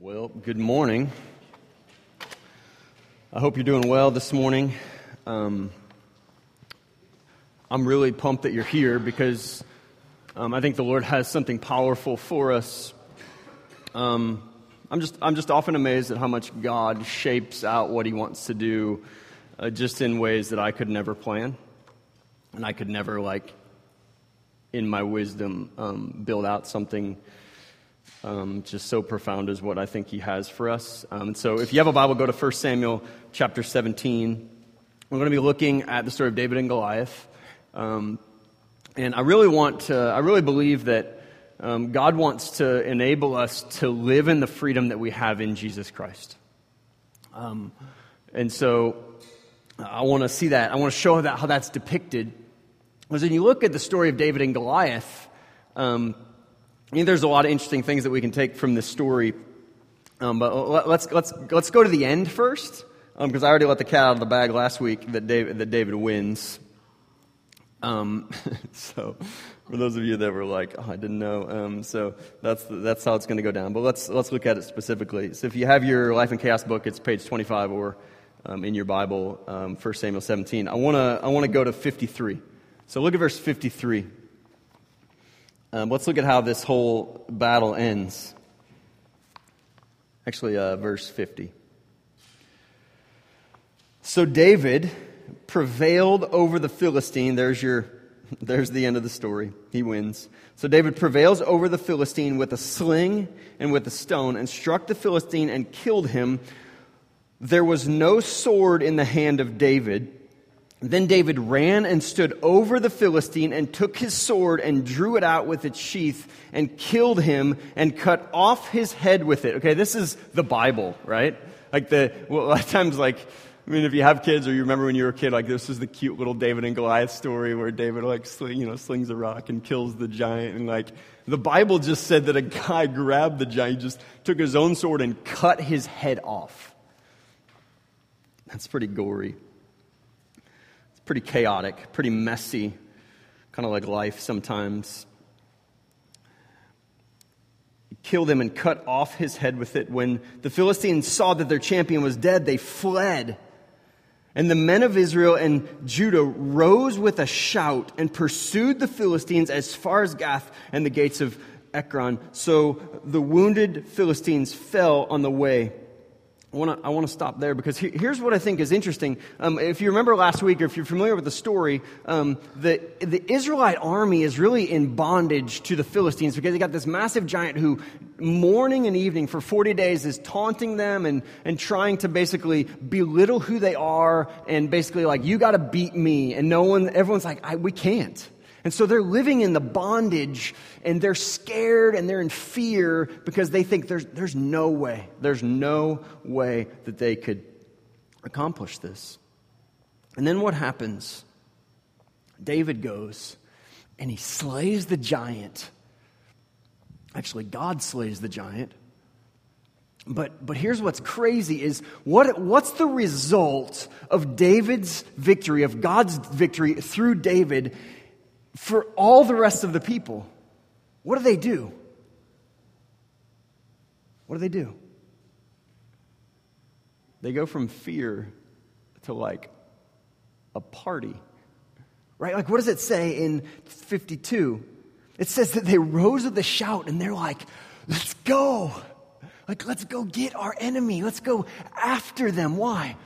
Well, good morning. I hope you're doing well this morning. Um, I'm really pumped that you're here because um, I think the Lord has something powerful for us. Um, I'm just I'm just often amazed at how much God shapes out what He wants to do, uh, just in ways that I could never plan, and I could never like, in my wisdom, um, build out something um, just so profound is what I think he has for us. Um, so if you have a Bible, go to 1 Samuel chapter 17. We're going to be looking at the story of David and Goliath. Um, and I really want to, I really believe that um, God wants to enable us to live in the freedom that we have in Jesus Christ. Um, and so I want to see that. I want to show that, how that's depicted. Because when you look at the story of David and Goliath, um, I mean, there's a lot of interesting things that we can take from this story. Um, but let's, let's, let's go to the end first, because um, I already let the cat out of the bag last week that David, that David wins. Um, so, for those of you that were like, oh, I didn't know, um, so that's, that's how it's going to go down. But let's, let's look at it specifically. So, if you have your Life and Chaos book, it's page 25 or um, in your Bible, um, 1 Samuel 17. I want to I wanna go to 53. So, look at verse 53. Um, let's look at how this whole battle ends. Actually, uh, verse 50. So David prevailed over the Philistine. There's your there's the end of the story. He wins. So David prevails over the Philistine with a sling and with a stone and struck the Philistine and killed him. There was no sword in the hand of David then David ran and stood over the Philistine and took his sword and drew it out with its sheath and killed him and cut off his head with it. Okay, this is the Bible, right? Like the, well, a lot of times, like, I mean, if you have kids or you remember when you were a kid, like this is the cute little David and Goliath story where David, like, you know, slings a rock and kills the giant. And like, the Bible just said that a guy grabbed the giant, just took his own sword and cut his head off. That's pretty gory pretty chaotic, pretty messy, kind of like life sometimes. Kill them and cut off his head with it. When the Philistines saw that their champion was dead, they fled. And the men of Israel and Judah rose with a shout and pursued the Philistines as far as Gath and the gates of Ekron. So the wounded Philistines fell on the way. I want to I wanna stop there because he, here's what I think is interesting. Um, if you remember last week, or if you're familiar with the story, um, the, the Israelite army is really in bondage to the Philistines because they got this massive giant who, morning and evening for 40 days, is taunting them and, and trying to basically belittle who they are and basically like, you got to beat me. And no one, everyone's like, we can't. And so they're living in the bondage and they're scared and they're in fear because they think there's, there's no way, there's no way that they could accomplish this. And then what happens? David goes and he slays the giant. Actually, God slays the giant. But, but here's what's crazy is what, what's the result of David's victory, of God's victory through David for all the rest of the people, what do they do? What do they do? They go from fear to like a party. Right? Like, what does it say in 52? It says that they rose with a shout and they're like, let's go. Like, let's go get our enemy. Let's go after them. Why?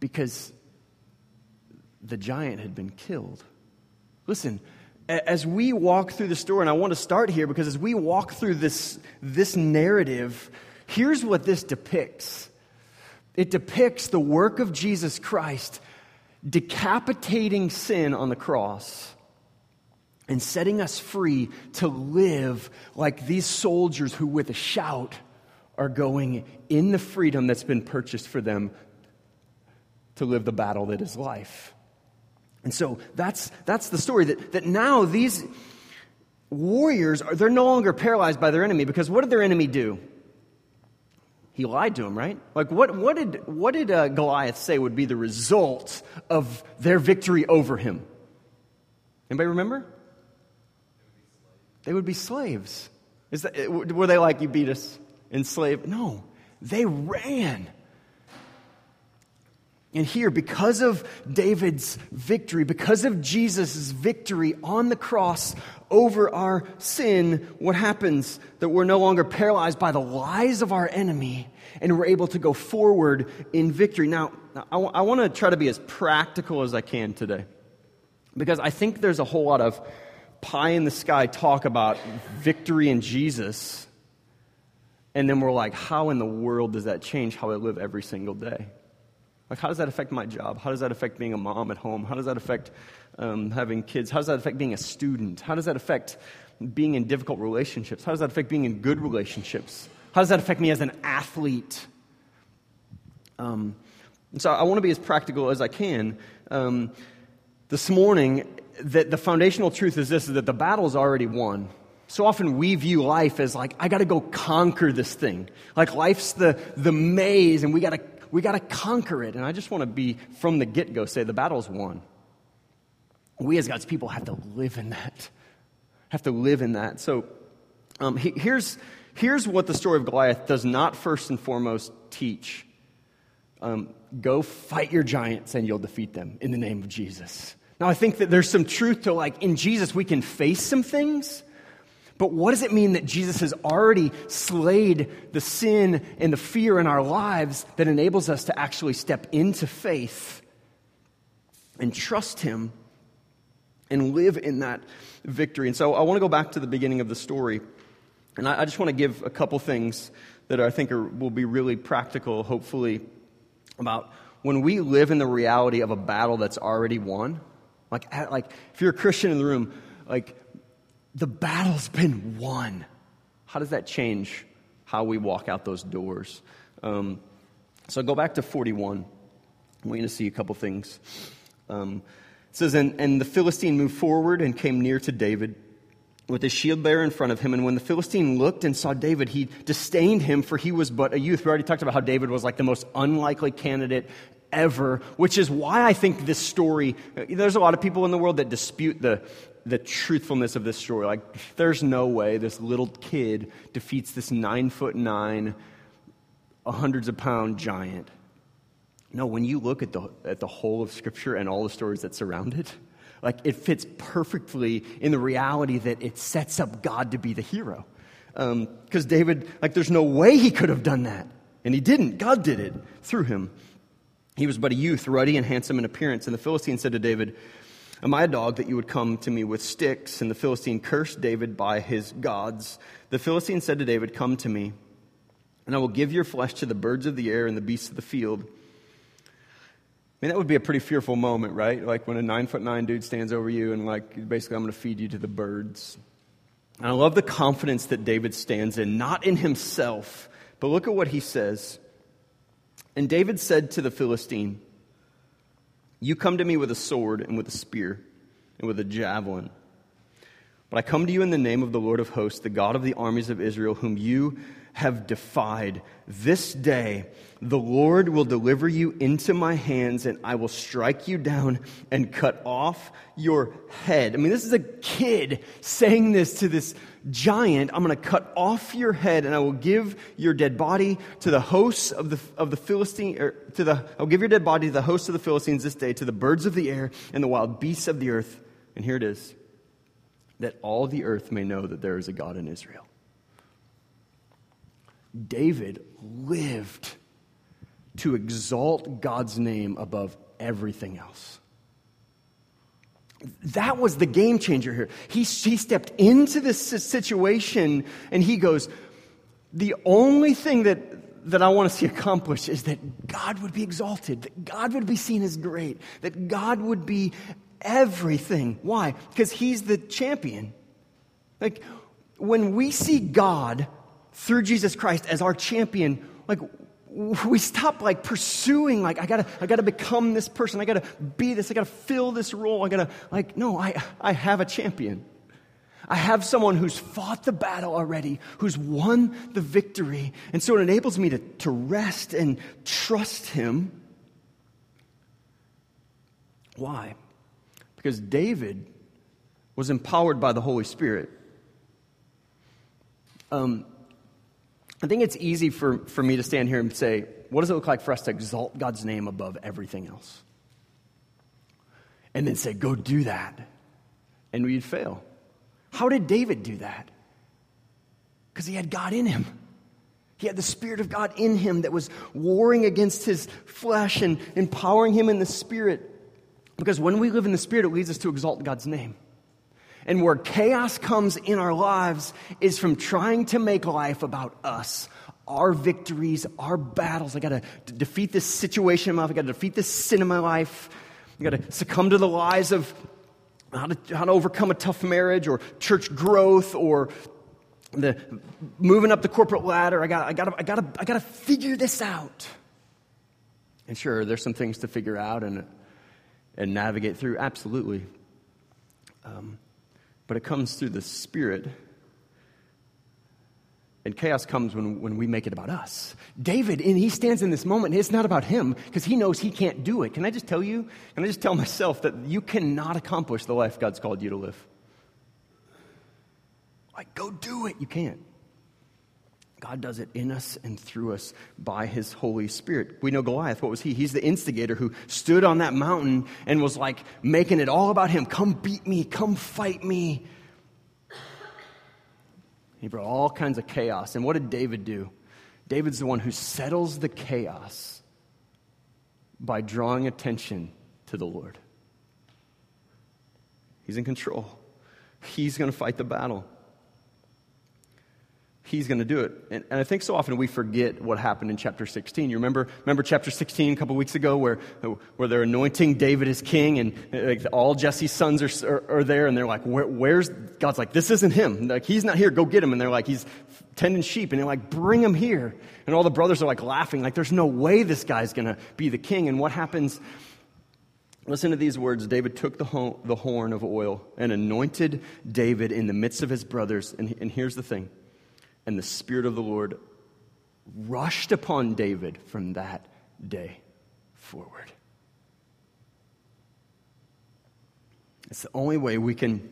Because the giant had been killed. Listen, as we walk through the story, and I want to start here because as we walk through this, this narrative, here's what this depicts it depicts the work of Jesus Christ decapitating sin on the cross and setting us free to live like these soldiers who, with a shout, are going in the freedom that's been purchased for them to live the battle that is life. And so that's, that's the story that, that now these warriors, are, they're no longer paralyzed by their enemy because what did their enemy do? He lied to them, right? Like, what, what did, what did uh, Goliath say would be the result of their victory over him? Anybody remember? They would be slaves, Is that, were they like, you beat us, enslaved? No, they ran. And here, because of David's victory, because of Jesus' victory on the cross over our sin, what happens? That we're no longer paralyzed by the lies of our enemy and we're able to go forward in victory. Now, I, I want to try to be as practical as I can today because I think there's a whole lot of pie in the sky talk about victory in Jesus. And then we're like, how in the world does that change how I live every single day? Like, how does that affect my job? How does that affect being a mom at home? How does that affect um, having kids? How does that affect being a student? How does that affect being in difficult relationships? How does that affect being in good relationships? How does that affect me as an athlete? Um, so I want to be as practical as I can. Um, this morning, that the foundational truth is this: is that the battle's already won. So often we view life as like, I got to go conquer this thing. Like life's the, the maze, and we got to we got to conquer it. And I just want to be, from the get go, say the battle's won. We as God's people have to live in that. Have to live in that. So um, he, here's, here's what the story of Goliath does not first and foremost teach um, go fight your giants and you'll defeat them in the name of Jesus. Now, I think that there's some truth to like in Jesus, we can face some things but what does it mean that Jesus has already slayed the sin and the fear in our lives that enables us to actually step into faith and trust Him and live in that victory? And so I want to go back to the beginning of the story. And I, just want to give a couple things that I think are, will be really practical, hopefully, about when we live in the reality of a battle that's already won. Like, like if you're a Christian in the room, like the battle's been won. How does that change how we walk out those doors? Um, so go back to 41. We're going to see a couple things. Um, it says, and, and the Philistine moved forward and came near to David with his shield bearer in front of him. And when the Philistine looked and saw David, he disdained him, for he was but a youth. We already talked about how David was like the most unlikely candidate ever, which is why I think this story, there's a lot of people in the world that dispute the, the truthfulness of this story. Like, there's no way this little kid defeats this nine foot nine, hundreds of pound giant. No, when you look at the, at the whole of Scripture and all the stories that surround it, like it fits perfectly in the reality that it sets up God to be the hero. Because um, David, like, there's no way he could have done that. And he didn't. God did it through him. He was but a youth, ruddy and handsome in appearance. And the Philistine said to David, Am I a dog that you would come to me with sticks? And the Philistine cursed David by his gods. The Philistine said to David, Come to me, and I will give your flesh to the birds of the air and the beasts of the field. I mean, that would be a pretty fearful moment, right? Like when a nine foot nine dude stands over you and, like, basically, I'm going to feed you to the birds. And I love the confidence that David stands in, not in himself, but look at what he says. And David said to the Philistine, you come to me with a sword and with a spear and with a javelin. But I come to you in the name of the Lord of hosts, the God of the armies of Israel, whom you have defied. This day the Lord will deliver you into my hands, and I will strike you down and cut off your head. I mean, this is a kid saying this to this giant. I'm going to cut off your head, and I will give your dead body to the hosts of the, of the Philistine, or to the, I'll give your dead body to the hosts of the Philistines this day, to the birds of the air and the wild beasts of the earth. And here it is that all the earth may know that there is a God in Israel. David lived to exalt God's name above everything else. That was the game changer here. He, he stepped into this situation and he goes, The only thing that, that I want to see accomplished is that God would be exalted, that God would be seen as great, that God would be everything. Why? Because he's the champion. Like, when we see God through Jesus Christ as our champion, like we stop like pursuing like I gotta I gotta become this person, I gotta be this, I gotta fill this role, I gotta like no, I I have a champion. I have someone who's fought the battle already, who's won the victory. And so it enables me to, to rest and trust him. Why? Because David was empowered by the Holy Spirit Um, I think it's easy for, for me to stand here and say, what does it look like for us to exalt God's name above everything else? And then say, go do that. And we'd fail. How did David do that? Because he had God in him. He had the Spirit of God in him that was warring against his flesh and empowering him in the Spirit. Because when we live in the Spirit, it leads us to exalt God's name. And where chaos comes in our lives is from trying to make life about us, our victories, our battles. I got to defeat this situation in my life. I got to defeat this sin in my life. I got to succumb to the lies of how to, how to overcome a tough marriage or church growth or the moving up the corporate ladder. I got, I got, I got, I got to figure this out. And sure, there's some things to figure out and and navigate through. Absolutely, um, but it comes through the Spirit. And chaos comes when, when we make it about us. David, and he stands in this moment, it's not about him because he knows he can't do it. Can I just tell you? Can I just tell myself that you cannot accomplish the life God's called you to live? Like, go do it. You can't. God does it in us and through us by his Holy Spirit. We know Goliath. What was he? He's the instigator who stood on that mountain and was like making it all about him. Come beat me. Come fight me. He brought all kinds of chaos. And what did David do? David's the one who settles the chaos by drawing attention to the Lord. He's in control, he's going to fight the battle he's going to do it. And, and, I think so often we forget what happened in chapter 16. You remember, remember chapter 16 a couple weeks ago where, where they're anointing David as king and like, all Jesse's sons are, are, are, there and they're like, Where, where's, God's like, this isn't him. Like, he's not here. Go get him. And they're like, he's tending sheep. And they're like, bring him here. And all the brothers are like laughing, like, there's no way this guy's going to be the king. And what happens? Listen to these words. David took the, ho- the horn of oil and anointed David in the midst of his brothers. And, and here's the thing and the Spirit of the Lord rushed upon David from that day forward. It's the only way we can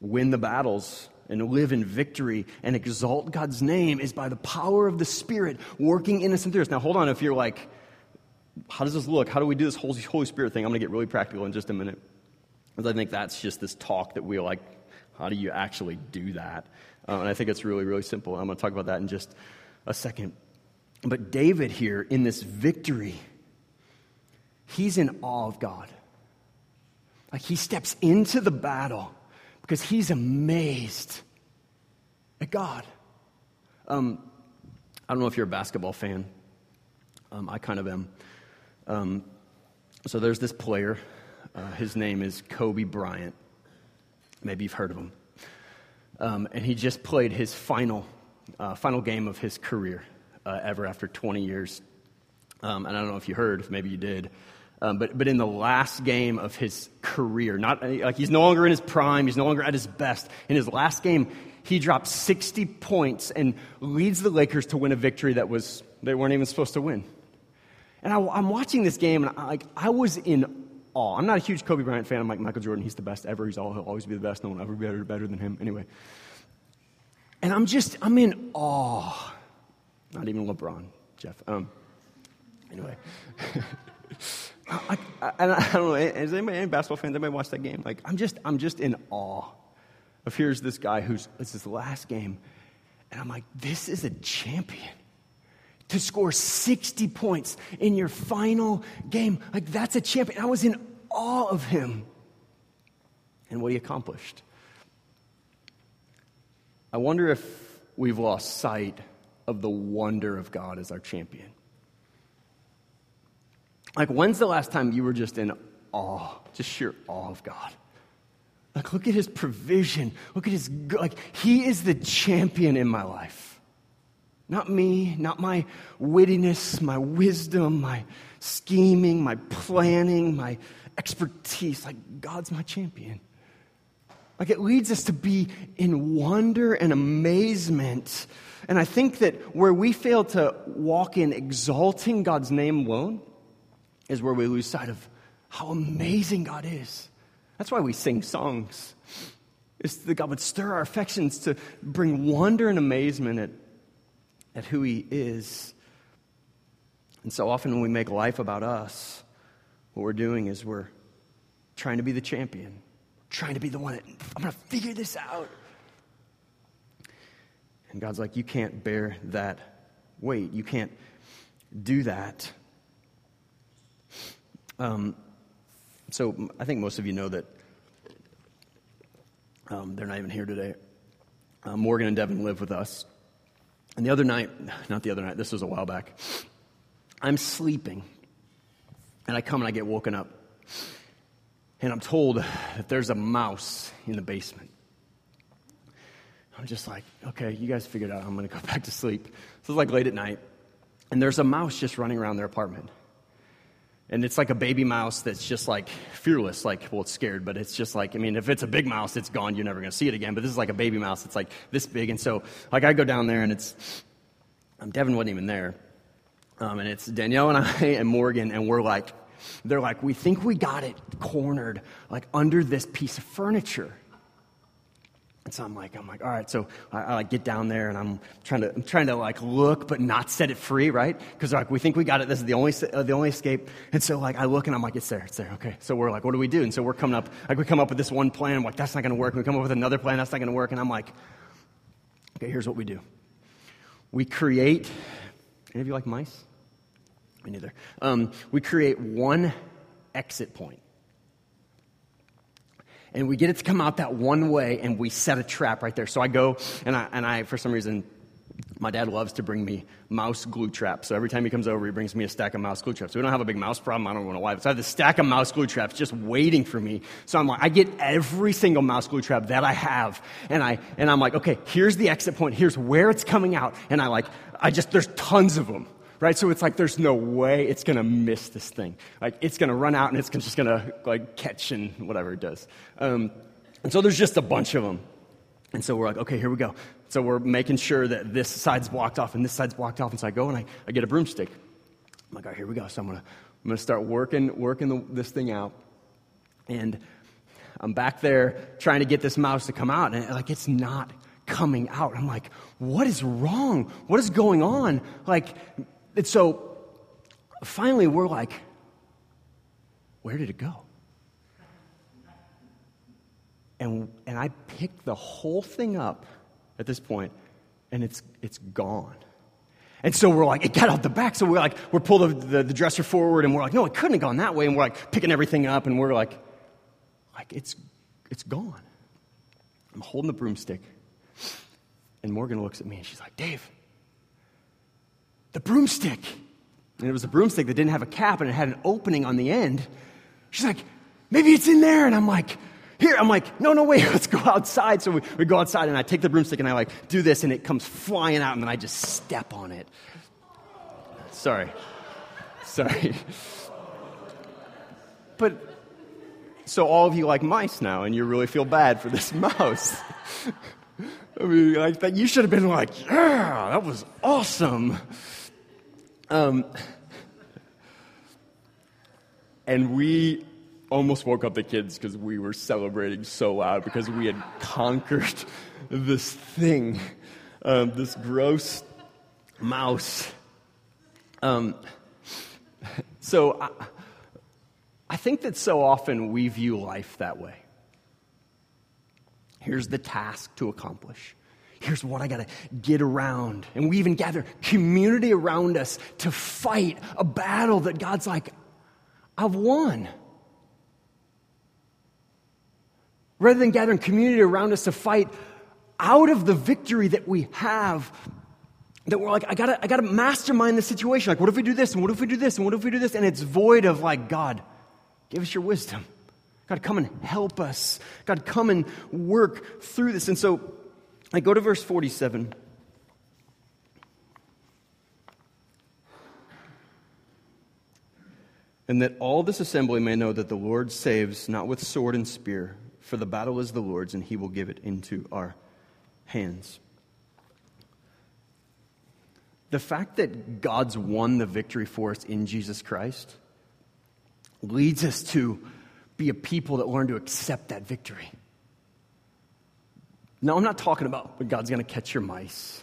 win the battles and live in victory and exalt God's name is by the power of the Spirit working in us and through us. Now, hold on, if you're like, how does this look? How do we do this Holy, Spirit thing? I'm going to get really practical in just a minute. Because I think that's just this talk that we like, how do you actually do that? Uh, and I think it's really, really simple. I'm going to talk about that in just a second. But David here, in this victory, he's in awe of God. Like he steps into the battle because he's amazed at God. Um, I don't know if you're a basketball fan. Um, I kind of am. Um, so there's this player. Uh, his name is Kobe Bryant. Maybe you've heard of him. Um, and he just played his final, uh, final game of his career uh, ever after 20 years. Um, and I don't know if you heard, maybe you did. Um, but, but in the last game of his career, not like he's no longer in his prime, he's no longer at his best. In his last game, he dropped 60 points and leads the Lakers to win a victory that was they weren't even supposed to win. And I, am watching this game, and I, like I was in awe. I'm not a huge Kobe Bryant fan. I'm like Michael Jordan. He's the best ever. He's all, he'll always be the best. No one ever be better, better than him. Anyway. And I'm just, I'm in awe. Not even LeBron, Jeff. Um, anyway. I, I, I, don't know. Is anybody, any basketball fans? Anybody watch that game? Like, I'm just, I'm just in awe of here's this guy who's, it's his last game. And I'm like, this is a champion to score 60 points in your final game. Like, that's a champion. I was in awe of him and what he accomplished. I wonder if we've lost sight of the wonder of God as our champion. Like, when's the last time you were just in awe, just sheer awe of God? Like, look at his provision. Look at his, like, he is the champion in my life. Not me, not my wittiness, my wisdom, my scheming, my planning, my expertise. Like, God's my champion. Like, it leads us to be in wonder and amazement. And I think that where we fail to walk in exalting God's name alone is where we lose sight of how amazing God is. That's why we sing songs. is that God would stir our affections to bring wonder and amazement at, at who He is. And so often when we make life about us, what we're doing is we're trying to be the champion, trying to be the one that, I'm going to figure this out. And God's like, you can't bear that weight. You can't do that. Um, so I think most of you know that um, they're not even here today. Uh, Morgan and Devin live with us. And the other night, not the other night, this was a while back, I'm sleeping. And I come and I get woken up. And I'm told that there's a mouse in the basement. I'm just like, okay, you guys figured out I'm going to go back to sleep. So it's like late at night. And there's a mouse just running around their apartment. And it's like a baby mouse that's just like fearless, like, well, it's scared, but it's just like, I mean, if it's a big mouse, it's gone. You're never going to see it again. But this is like a baby mouse. It's like this big. And so, like, I go down there and it's, um, Devin wasn't even there. Um, and it's Danielle and I and Morgan, and we're like, they're like, we think we got it cornered, like under this piece of furniture. And so I'm like, I'm like, all right. So I, I like get down there and I'm trying to, I'm trying to like look, but not set it free, right? Because like we think we got it. This is the only, uh, the only escape. And so like I look and I'm like, it's there, it's there. Okay. So we're like, what do we do? And so we're coming up, like we come up with this one plan. I'm like, that's not going to work. And we come up with another plan. That's not going to work. And I'm like, okay, here's what we do. We create. Any of you like mice? Me neither. Um, we create one exit point and we get it to come out that one way and we set a trap right there. So i go and i, and I for some reason my dad loves to bring me mouse glue traps. So every time he comes over he brings me a stack of mouse glue traps. So we don't have a big mouse problem. I don't know why so i have this stack of mouse glue traps just waiting for me. So i'm like i get every single mouse glue trap that i have and i and i'm like okay here's the exit point. Here's where it's coming out. And i like i just there's tons of them right? So it's like there's no way it's going to miss this thing. Like it's going to run out and it's just going to like catch and whatever it does. Um, and so there's just a bunch of them. And so we're like, okay, here we go. So we're making sure that this side's blocked off and this side's blocked off. And so I go and I, I get a broomstick. I'm like, all right, here we go. So I'm going to I'm gonna start working, working the, this thing out. And I'm back there trying to get this mouse to come out. And like, it's not coming out. I'm like, what is wrong? What is going on? Like, and so finally, we're like, where did it go? And, and I picked the whole thing up at this point, and it's, it's gone. And so we're like, it got out the back. So we're like, we're pull the, the, the, dresser forward, and we're like, no, it couldn't have gone that way. And we're like picking everything up, and we're like, like it's, it's gone. I'm holding the broomstick, and Morgan looks at me, and she's like, Dave, the broomstick. And it was a broomstick that didn't have a cap and it had an opening on the end. She's like, maybe it's in there. And I'm like, here. I'm like, no, no, wait, let's go outside. So we, we go outside and I take the broomstick and I like do this and it comes flying out and then I just step on it. Sorry. Sorry. But so all of you like mice now and you really feel bad for this mouse. I mean, like that you should have been like, yeah, that was awesome. Um, and we almost woke up the kids because we were celebrating so loud because we had conquered this thing, um, this gross mouse. Um, so I, I think that so often we view life that way. Here's the task to accomplish. Here's what I got to get around. And we even gather community around us to fight a battle that God's like, I've won. Rather than gathering community around us to fight out of the victory that we have, that we're like, I gotta, I gotta mastermind the situation. Like, what if we do this? And what if we do this? And what if we do this? And it's void of like, God, give us your wisdom. God, come and help us. God, come and work through this. And so I go to verse 47. And that all this assembly may know that the Lord saves not with sword and spear, for the battle is the Lord's, and he will give it into our hands. The fact that God's won the victory for us in Jesus Christ leads us to be a people that learn to accept that victory. No, I'm not talking about God's going to catch your mice.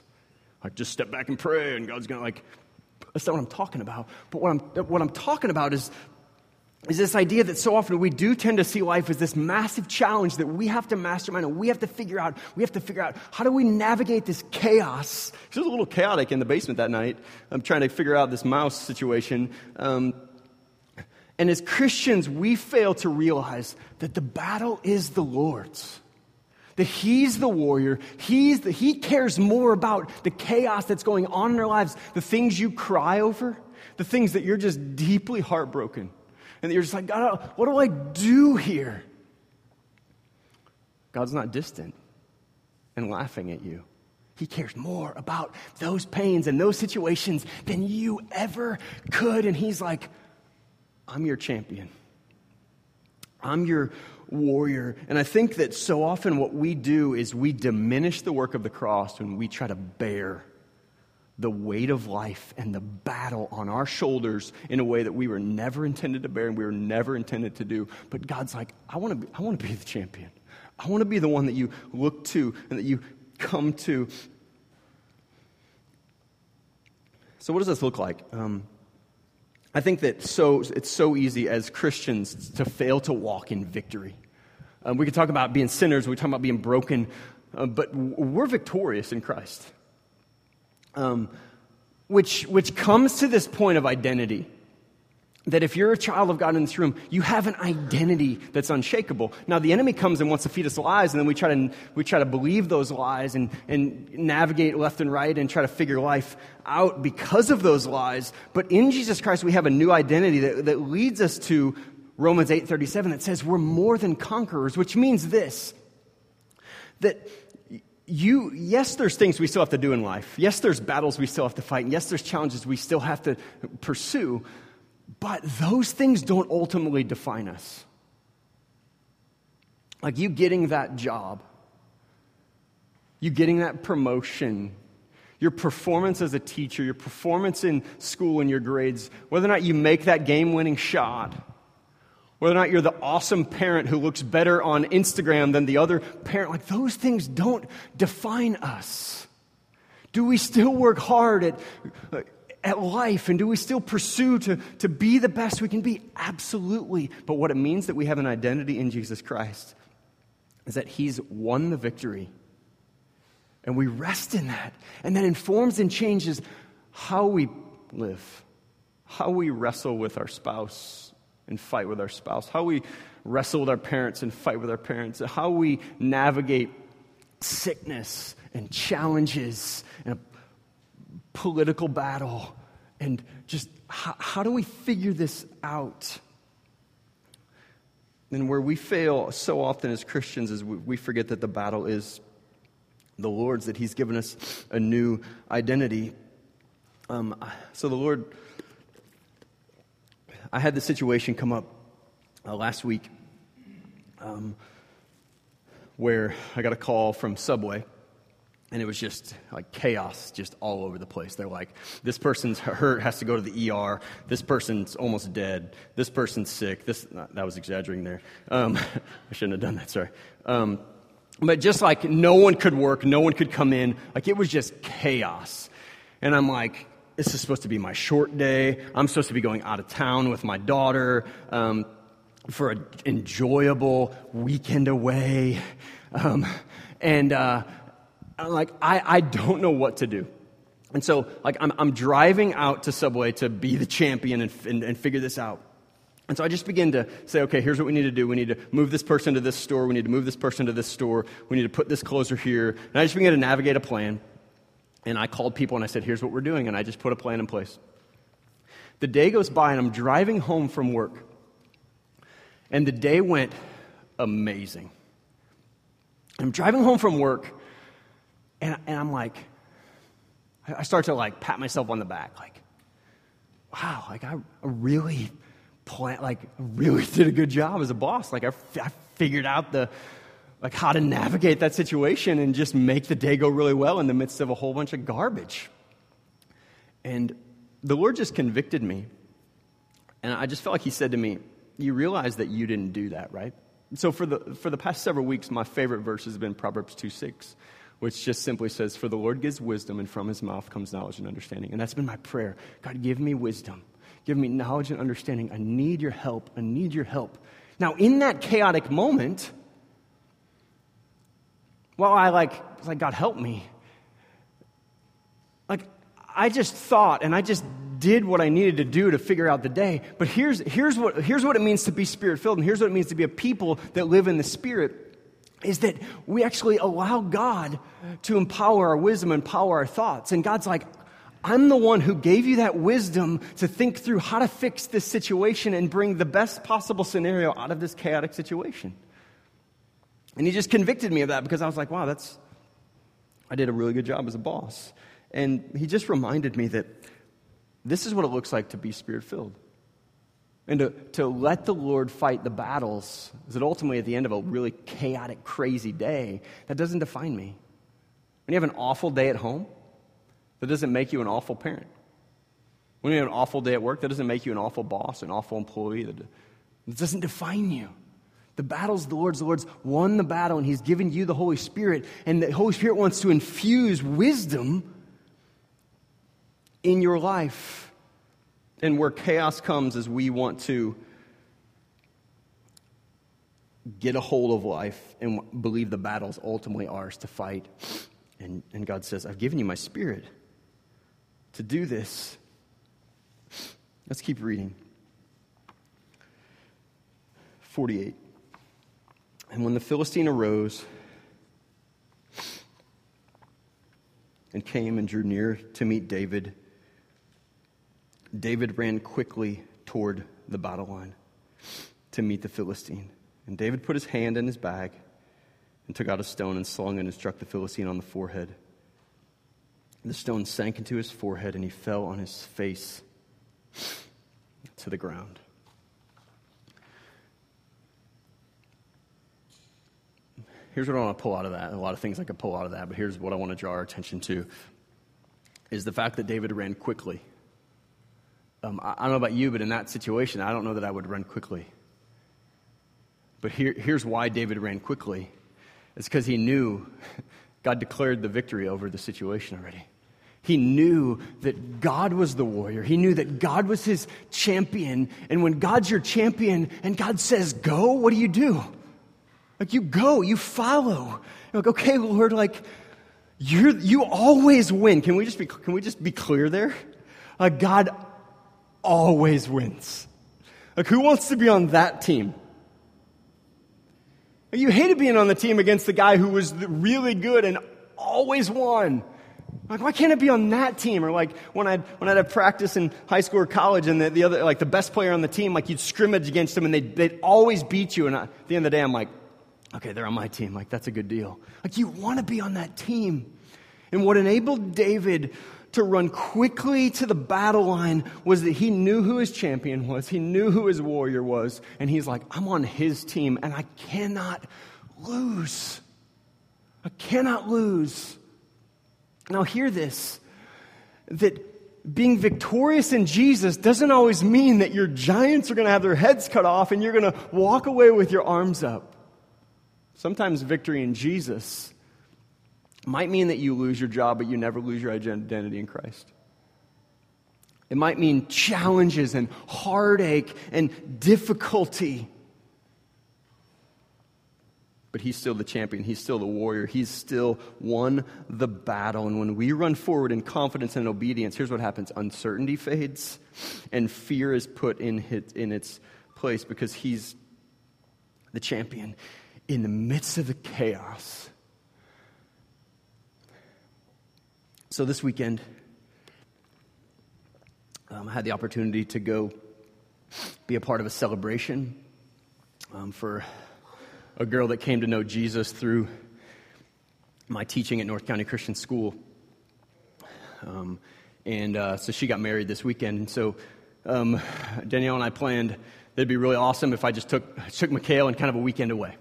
Like, just step back and pray, and God's going to, like, that's not what I'm talking about. But what I'm, what I'm talking about is, is this idea that so often we do tend to see life as this massive challenge that we have to mastermind and we have to figure out. We have to figure out how do we navigate this chaos. It was a little chaotic in the basement that night. I'm trying to figure out this mouse situation. Um, and as Christians, we fail to realize that the battle is the Lord's. That He's the warrior. He's the, he cares more about the chaos that's going on in our lives, the things you cry over, the things that you're just deeply heartbroken. And you're just like, God, what do I do here? God's not distant and laughing at you. He cares more about those pains and those situations than you ever could. And He's like, I'm your champion. I'm your warrior. And I think that so often what we do is we diminish the work of the cross when we try to bear the weight of life and the battle on our shoulders in a way that we were never intended to bear and we were never intended to do. But God's like, I want to be, I want to be the champion. I want to be the one that you look to and that you come to. So, what does this look like? Um, I think that so, it's so easy as Christians to fail to walk in victory. Um, we can talk about being sinners, we talk about being broken, uh, but we're victorious in Christ. Um, which, which comes to this point of identity that if you're a child of God in this room, you have an identity that's unshakable. Now, the enemy comes and wants to feed us lies, and then we try to, we try to believe those lies and, and navigate left and right and try to figure life out because of those lies. But in Jesus Christ, we have a new identity that, that leads us to Romans 8.37 that says we're more than conquerors, which means this, that you, yes, there's things we still have to do in life. Yes, there's battles we still have to fight. And yes, there's challenges we still have to pursue. But those things don't ultimately define us. Like you getting that job, you getting that promotion, your performance as a teacher, your performance in school and your grades, whether or not you make that game winning shot, whether or not you're the awesome parent who looks better on Instagram than the other parent, like those things don't define us. Do we still work hard at at life? And do we still pursue to, to be the best we can be? Absolutely. But what it means that we have an identity in Jesus Christ is that He's won the victory. And we rest in that. And that informs and changes how we live, how we wrestle with our spouse and fight with our spouse, how we wrestle with our parents and fight with our parents, how we navigate sickness and challenges and political battle and just how, how do we figure this out? And where we fail so often as Christians is we, we forget that the battle is the Lord's, that He's given us a new identity. Um, so the Lord, I had the situation come up uh, last week um, where I got a call from Subway and it was just like chaos just all over the place. They're like this person's hurt has to go to the er this person's almost dead. This person's sick. This that was exaggerating there. Um, i shouldn't have done that sorry. Um, but just like no one could work no one could come in. Like it was just chaos. And i'm like this is supposed to be my short day. I'm supposed to be going out of town with my daughter um, for an enjoyable weekend away. Um, and uh, I'm like, I, I don't know what to do. And so, like, I'm, I'm driving out to Subway to be the champion and, and, and figure this out. And so I just begin to say, okay, here's what we need to do. We need to move this person to this store. We need to move this person to this store. We need to put this closer here. And I just began to navigate a plan. And I called people and I said, here's what we're doing. And I just put a plan in place. The day goes by and I'm driving home from work. And the day went amazing. I'm driving home from work and, and I'm like, I start to like pat myself on the back, like, wow, like I really plan, like really did a good job as a boss. Like I, I figured out the, like how to navigate that situation and just make the day go really well in the midst of a whole bunch of garbage. And the Lord just convicted me. And I just felt like He said to me, You realize that you didn't do that, right? So for the, for the past several weeks, my favorite verse has been Proverbs 2 6, which just simply says, For the Lord gives wisdom, and from his mouth comes knowledge and understanding. And that's been my prayer. God, give me wisdom. Give me knowledge and understanding. I need your help. I need your help. Now, in that chaotic moment, while I like, like, God, help me, like, I just thought and I just did what I needed to do to figure out the day. But here's, here's, what, here's what it means to be spirit filled, and here's what it means to be a people that live in the spirit is that we actually allow God to empower our wisdom, empower our thoughts. And God's like, I'm the one who gave you that wisdom to think through how to fix this situation and bring the best possible scenario out of this chaotic situation. And he just convicted me of that because I was like, wow, that's, I did a really good job as a boss. And he just reminded me that this is what it looks like to be spirit filled. And to, to let the Lord fight the battles is that ultimately at the end of a really chaotic, crazy day, that doesn't define me. When you have an awful day at home, that doesn't make you an awful parent. When you have an awful day at work, that doesn't make you an awful boss, an awful employee. That doesn't define you. The battle's the Lord's. The Lord's won the battle, and He's given you the Holy Spirit. And the Holy Spirit wants to infuse wisdom in your life. And where chaos comes is we want to get a hold of life and believe the battle's ultimately ours to fight. And, and God says, I've given you my spirit to do this. Let's keep reading. 48. And when the Philistine arose and came and drew near to meet David, David ran quickly toward the battle line to meet the Philistine. And David put his hand in his bag and took out a stone and slung it and struck the Philistine on the forehead. The stone sank into his forehead and he fell on his face to the ground. Here's what I want to pull out of that. A lot of things I could pull out of that, but here's what I want to draw our attention to is the fact that David ran quickly. Um, I, I, don't know about you, but in that situation, I don't know that I would run quickly. But here, here's why David ran quickly it's because he knew God declared the victory over the situation already. He knew that God was the warrior. He knew that God was his champion. And when God's your champion and God says, go, what do you do? Like, you go, you follow. You're like, okay, Lord, like, you you always win. Can we just be, can we just be clear there? God always wins. Like, who wants to be on that team? You hated being on the team against the guy who was really good and always won. Like, why can't it be on that team? Or like when I'd, when I'd have practice in high school or college and the, the other, like the best player on the team, like you'd scrimmage against them and they'd, they'd always beat you. And I, at the end of the day, I'm like, okay, they're on my team. Like, that's a good deal. Like, you want to be on that team. And what enabled David to run quickly to the battle line was that he knew who his champion was, he knew who his warrior was, and he's like, I'm on his team and I cannot lose. I cannot lose. Now, hear this that being victorious in Jesus doesn't always mean that your giants are going to have their heads cut off and you're going to walk away with your arms up. Sometimes victory in Jesus might mean that you lose your job, but you never lose your identity in Christ. It might mean challenges and heartache and difficulty. But he's still the champion. He's still the warrior. He's still won the battle. And when we run forward in confidence and obedience, here's what happens uncertainty fades, and fear is put in, in its place because he's the champion. In the midst of the chaos, So this weekend, um, I had the opportunity to go be a part of a celebration um, for a girl that came to know Jesus through my teaching at North County Christian School. Um, and uh, so she got married this weekend. And so um, Danielle and I planned that it'd be really awesome if I just took, took Mikhail and kind of a weekend away.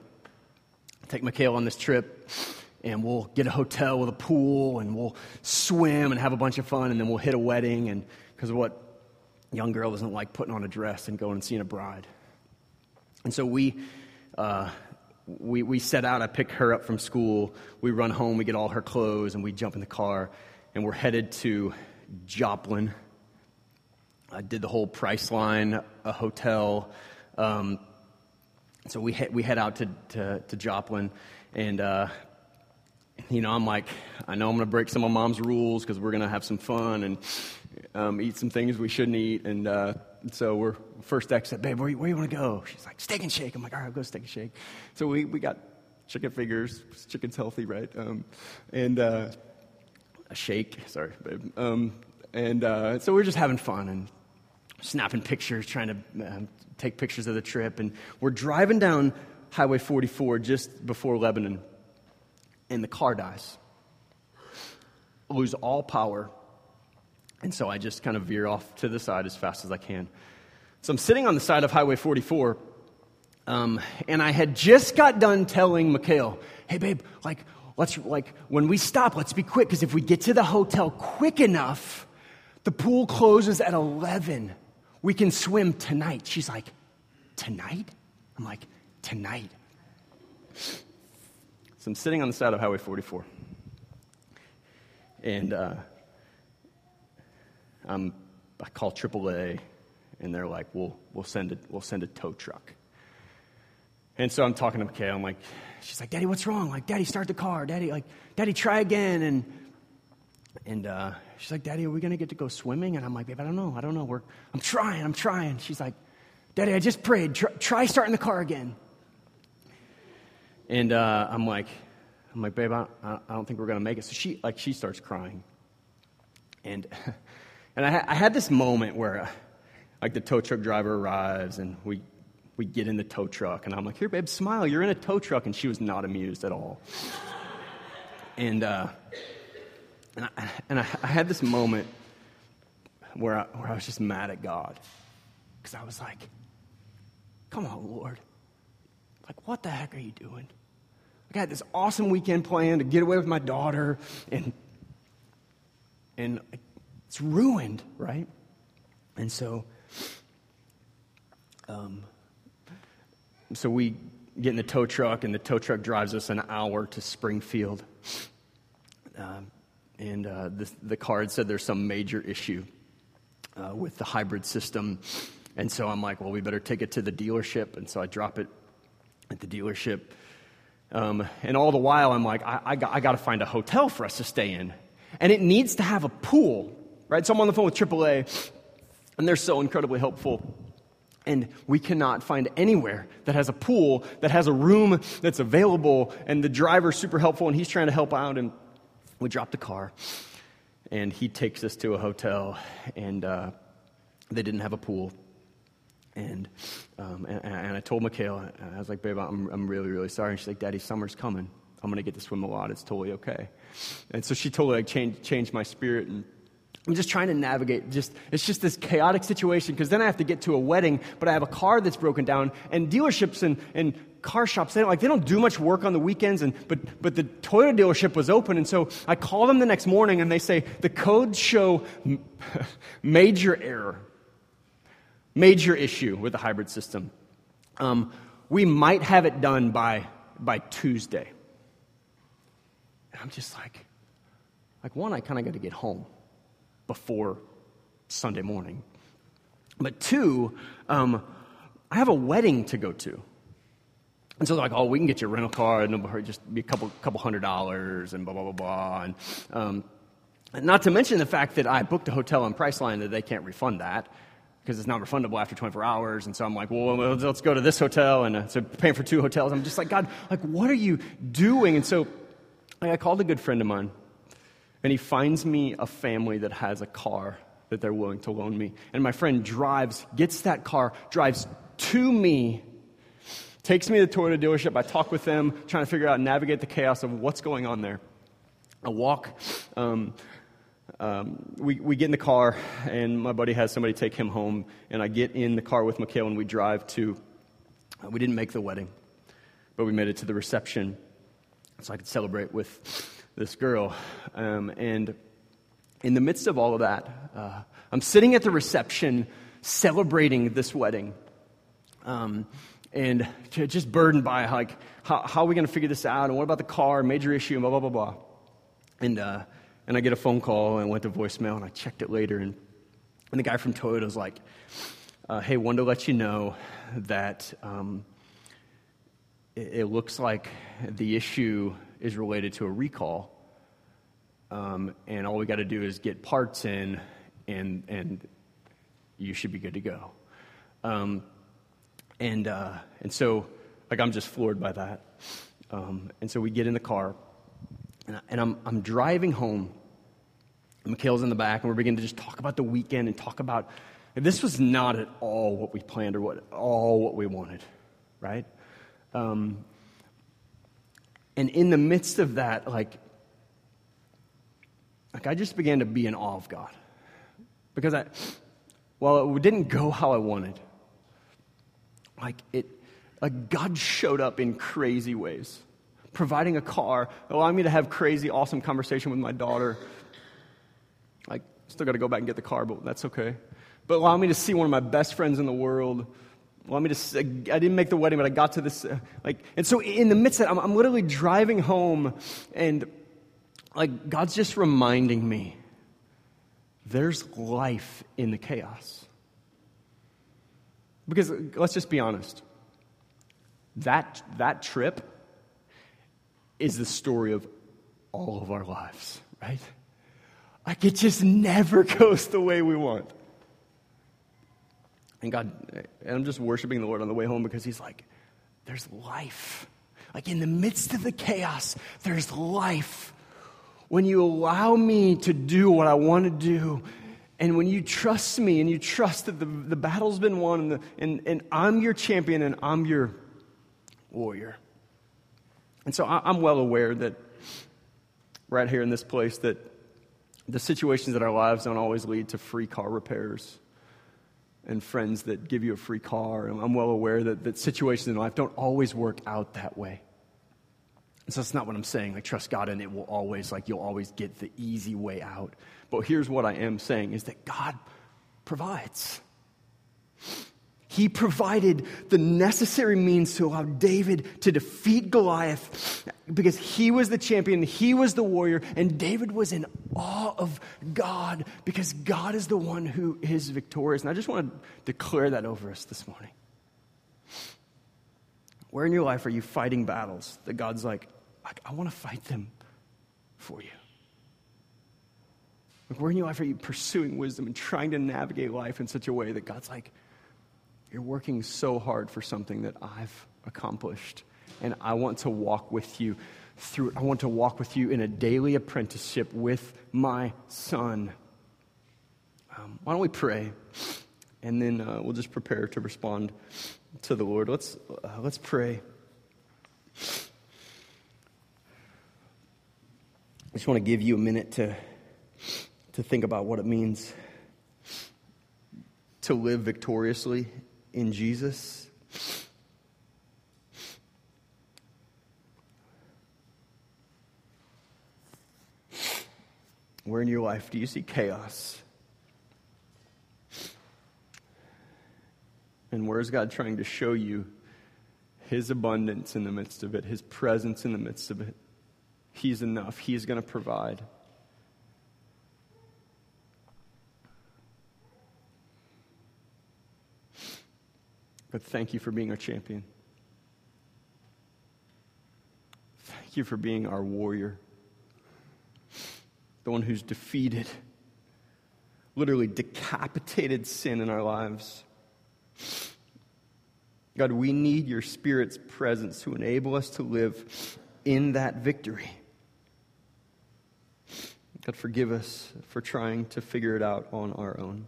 Take Mikhail on this trip and we'll get a hotel with a pool and we'll swim and have a bunch of fun and then we'll hit a wedding and because what young girl doesn't like putting on a dress and going and seeing a bride and so we uh, we, we set out. I pick her up from school. We run home. We get all her clothes, and we jump in the car, and we're headed to Joplin. I did the whole Priceline, a hotel. Um, so we, he- we head out to, to, to Joplin, and uh, you know, I'm like, I know I'm going to break some of mom's rules because we're going to have some fun and um, eat some things we shouldn't eat. And uh, so we're first exit, babe, where, where you want to go? She's like, steak and shake. I'm like, all right, I'll go steak and shake. So we, we got chicken fingers. Chicken's healthy, right? Um, and uh, a shake. Sorry, babe. Um, and uh, so we're just having fun and snapping pictures, trying to um, take pictures of the trip. And we're driving down Highway 44 just before Lebanon and the car dies. Lose all power. And so I just kind of veer off to the side as fast as I can. So I'm sitting on the side of Highway 44, um, and I had just got done telling Mikhail, hey, babe, like, let's, like, when we stop, let's be quick, because if we get to the hotel quick enough, the pool closes at 11. We can swim tonight. She's like, tonight? I'm like, tonight. So I'm sitting on the side of Highway 44. And uh, I'm, I call AAA, and they're like, we'll, we'll, send a, we'll send a tow truck. And so I'm talking to McKay. I'm like, she's like, Daddy, what's wrong? Like, Daddy, start the car. Daddy, like, Daddy, try again. And, and uh, she's like, Daddy, are we to get to go swimming? And I'm like, babe, I don't know. I don't know. We're, I'm trying. I'm trying. She's like, Daddy, I just prayed. Try, try starting the car again. And uh, I'm like, I'm like, babe, I, I don't think we're going to make it. So she, like, she starts crying. And, and I, I had this moment where, uh, like, the tow truck driver arrives and we, we get in the tow truck. And I'm like, here, babe, smile. You're in a tow truck. And she was not amused at all. and, uh, and, I, and I, I had this moment where I, where I was just mad at God. Because I was like, come on, Lord. Like, what the heck are you doing? I got this awesome weekend plan to get away with my daughter, and, and it's ruined, right? And so, um, so we get in the tow truck, and the tow truck drives us an hour to Springfield. Um, and uh, the, the card said there's some major issue uh, with the hybrid system. And so I'm like, well, we better take it to the dealership. And so I drop it at the dealership. Um, and all the while, I'm like, I, I, got, I got to find a hotel for us to stay in. And it needs to have a pool, right? So I'm on the phone with AAA, and they're so incredibly helpful. And we cannot find anywhere that has a pool, that has a room that's available, and the driver's super helpful, and he's trying to help out. And we drop the car, and he takes us to a hotel, and uh, they didn't have a pool. And, um, and, and, I told Mikhail, I was like, babe, I'm, I'm really, really sorry. And she's like, Daddy, summer's coming. I'm going to get to swim a lot. It's totally okay. And so she totally like, changed, changed my spirit. And I'm just trying to navigate. Just It's just this chaotic situation because then I have to get to a wedding, but I have a car that's broken down. And dealerships and, and car shops, they don't, like, they don't do much work on the weekends. And, but, but the Toyota dealership was open. And so I call them the next morning and they say, the codes show major error major issue with the hybrid system. Um, we might have it done by, by Tuesday. And I'm just like, like one, I kind of got to get home before Sunday morning. But two, um, I have a wedding to go to. And so they're like, oh, we can get you a rental car, and it'll just be a couple, couple hundred dollars, and blah, blah, blah, blah. And um, not to mention the fact that I booked a hotel on Priceline that they can't refund that because it's not refundable after 24 hours. And so I'm like, well, let's go to this hotel. And uh, so paying for two hotels. I'm just like, God, like, what are you doing? And so like, I called a good friend of mine, and he finds me a family that has a car that they're willing to loan me. And my friend drives, gets that car, drives to me, takes me to the Toyota dealership. I talk with them, trying to figure out, navigate the chaos of what's going on there. I walk. Um, um, we, we get in the car, and my buddy has somebody take him home, and I get in the car with Mikhail, and we drive to, uh, we didn't make the wedding, but we made it to the reception so I could celebrate with this girl. Um, and in the midst of all of that, uh, I'm sitting at the reception celebrating this wedding. Um, and just burdened by like, how, how are we going to figure this out? And what about the car? Major issue, and blah, blah, blah, blah. And, uh, and I get a phone call and went to voicemail and I checked it later. And, and the guy from Toyota was like, uh, hey, wanted to let you know that um, it, it, looks like the issue is related to a recall. Um, and all we got to do is get parts in, and, and you should be good to go. Um, and, uh, and so, like, I'm just floored by that. Um, and so we get in the car, and, I, and I'm, I'm driving home. Mikhail's in the back, and we're beginning to just talk about the weekend and talk about this was not at all what we planned or what all what we wanted, right? Um, and in the midst of that, like, like I just began to be in awe of God because I, well, it didn't go how I wanted. Like it, like God showed up in crazy ways, providing a car, allowing me to have crazy, awesome conversation with my daughter. I still got to go back and get the car, but that's okay. But allowing me to see one of my best friends in the world. Allow me to. I didn't make the wedding, but I got to this. Uh, like, and so in the midst of it, I'm, I'm literally driving home, and like God's just reminding me, there's life in the chaos. Because let's just be honest. That, that trip is the story of all of our lives, right? Like it just never goes the way we want. And God, and I'm just worshiping the Lord on the way home because He's like, there's life. Like in the midst of the chaos, there's life. When you allow me to do what I want to do, and when you trust me and you trust that the, the battle's been won and, the, and, and I'm your champion and I'm your warrior. And so I, I'm well aware that right here in this place that the situations in our lives don't always lead to free car repairs and friends that give you a free car. I'm well aware that, that situations in life don't always work out that way. And so that's not what I'm saying. Like, trust God and it will always, like, you'll always get the easy way out. But here's what I am saying is that God provides. He provided the necessary means to allow David to defeat Goliath because he was the champion, he was the warrior, and David was in awe of God because God is the one who is victorious. And I just want to declare that over us this morning. Where in your life are you fighting battles that God's like, I, I want to fight them for you? Like, where in your life are you pursuing wisdom and trying to navigate life in such a way that God's like, you're working so hard for something that I've accomplished, and I want to walk with you through I want to walk with you in a daily apprenticeship with my son. Um, why don't we pray? And then uh, we'll just prepare to respond to the Lord. Let's, uh, let's pray. I just want to give you a minute to, to think about what it means to live victoriously in Jesus. Where in your life do you see chaos? And where is God trying to show you His abundance in the midst of it, His presence in the midst of it? He's enough. He's going to provide. But thank you for being our champion. Thank you for being our warrior. The one who's defeated, literally decapitated sin in our lives. God, we need your Spirit's presence to enable us to live in that victory. God, forgive us for trying to figure it out on our own.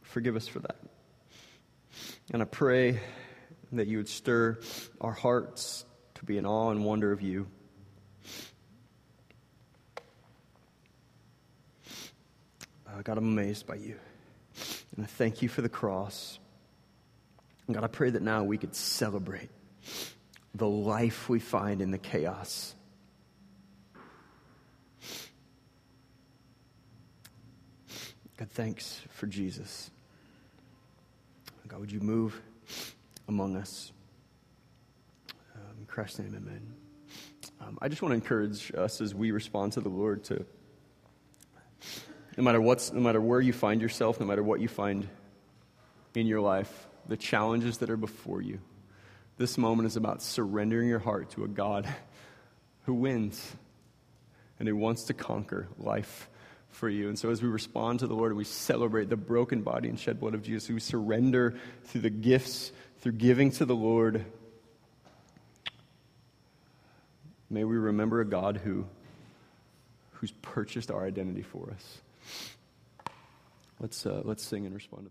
Forgive us for that. And I pray that you would stir our hearts to be in awe and wonder of you. Uh, God, I'm amazed by you. And I thank you for the cross. And God, I pray that now we could celebrate the life we find in the chaos. God, thanks for Jesus. God, would you move among us. Um, in Christ's name, amen. Um, I just want to encourage us as we respond to the Lord to, no matter what's, no matter where you find yourself, no matter what you find in your life, the challenges that are before you. This moment is about surrendering your heart to a God who wins and who wants to conquer life for you. And so, as we respond to the Lord and we celebrate the broken body and shed blood of Jesus, we surrender through the gifts, through giving to the Lord. May we remember a God who, who's purchased our identity for us. Let's, uh, let's sing and respond to